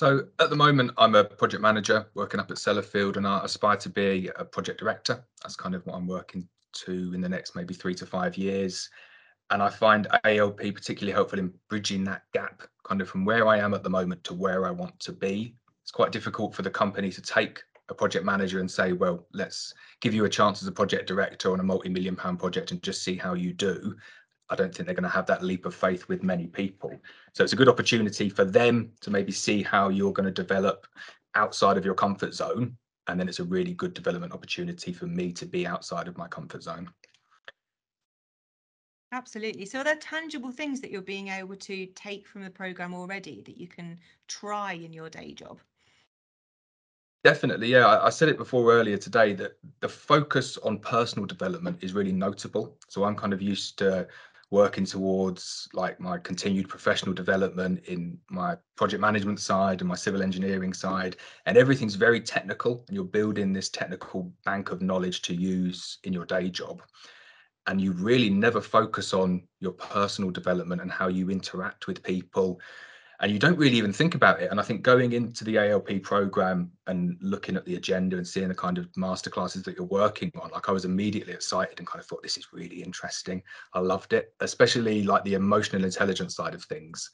So at the moment, I'm a project manager working up at Sellafield, and I aspire to be a project director. That's kind of what I'm working to in the next maybe three to five years. And I find ALP particularly helpful in bridging that gap kind of from where I am at the moment to where I want to be. It's quite difficult for the company to take a project manager and say, well, let's give you a chance as a project director on a multi-million pound project and just see how you do. I don't think they're going to have that leap of faith with many people. So it's a good opportunity for them to maybe see how you're going to develop outside of your comfort zone. And then it's a really good development opportunity for me to be outside of my comfort zone. Absolutely. So are there tangible things that you're being able to take from the program already that you can try in your day job? Definitely, yeah. I, I said it before earlier today that the focus on personal development is really notable. So I'm kind of used to working towards like my continued professional development in my project management side and my civil engineering side and everything's very technical and you're building this technical bank of knowledge to use in your day job. And you really never focus on your personal development and how you interact with people and you don't really even think about it. And I think going into the ALP program and looking at the agenda and seeing the kind of masterclasses that you're working on, like I was immediately excited and kind of thought this is really interesting. I loved it, especially like the emotional intelligence side of things.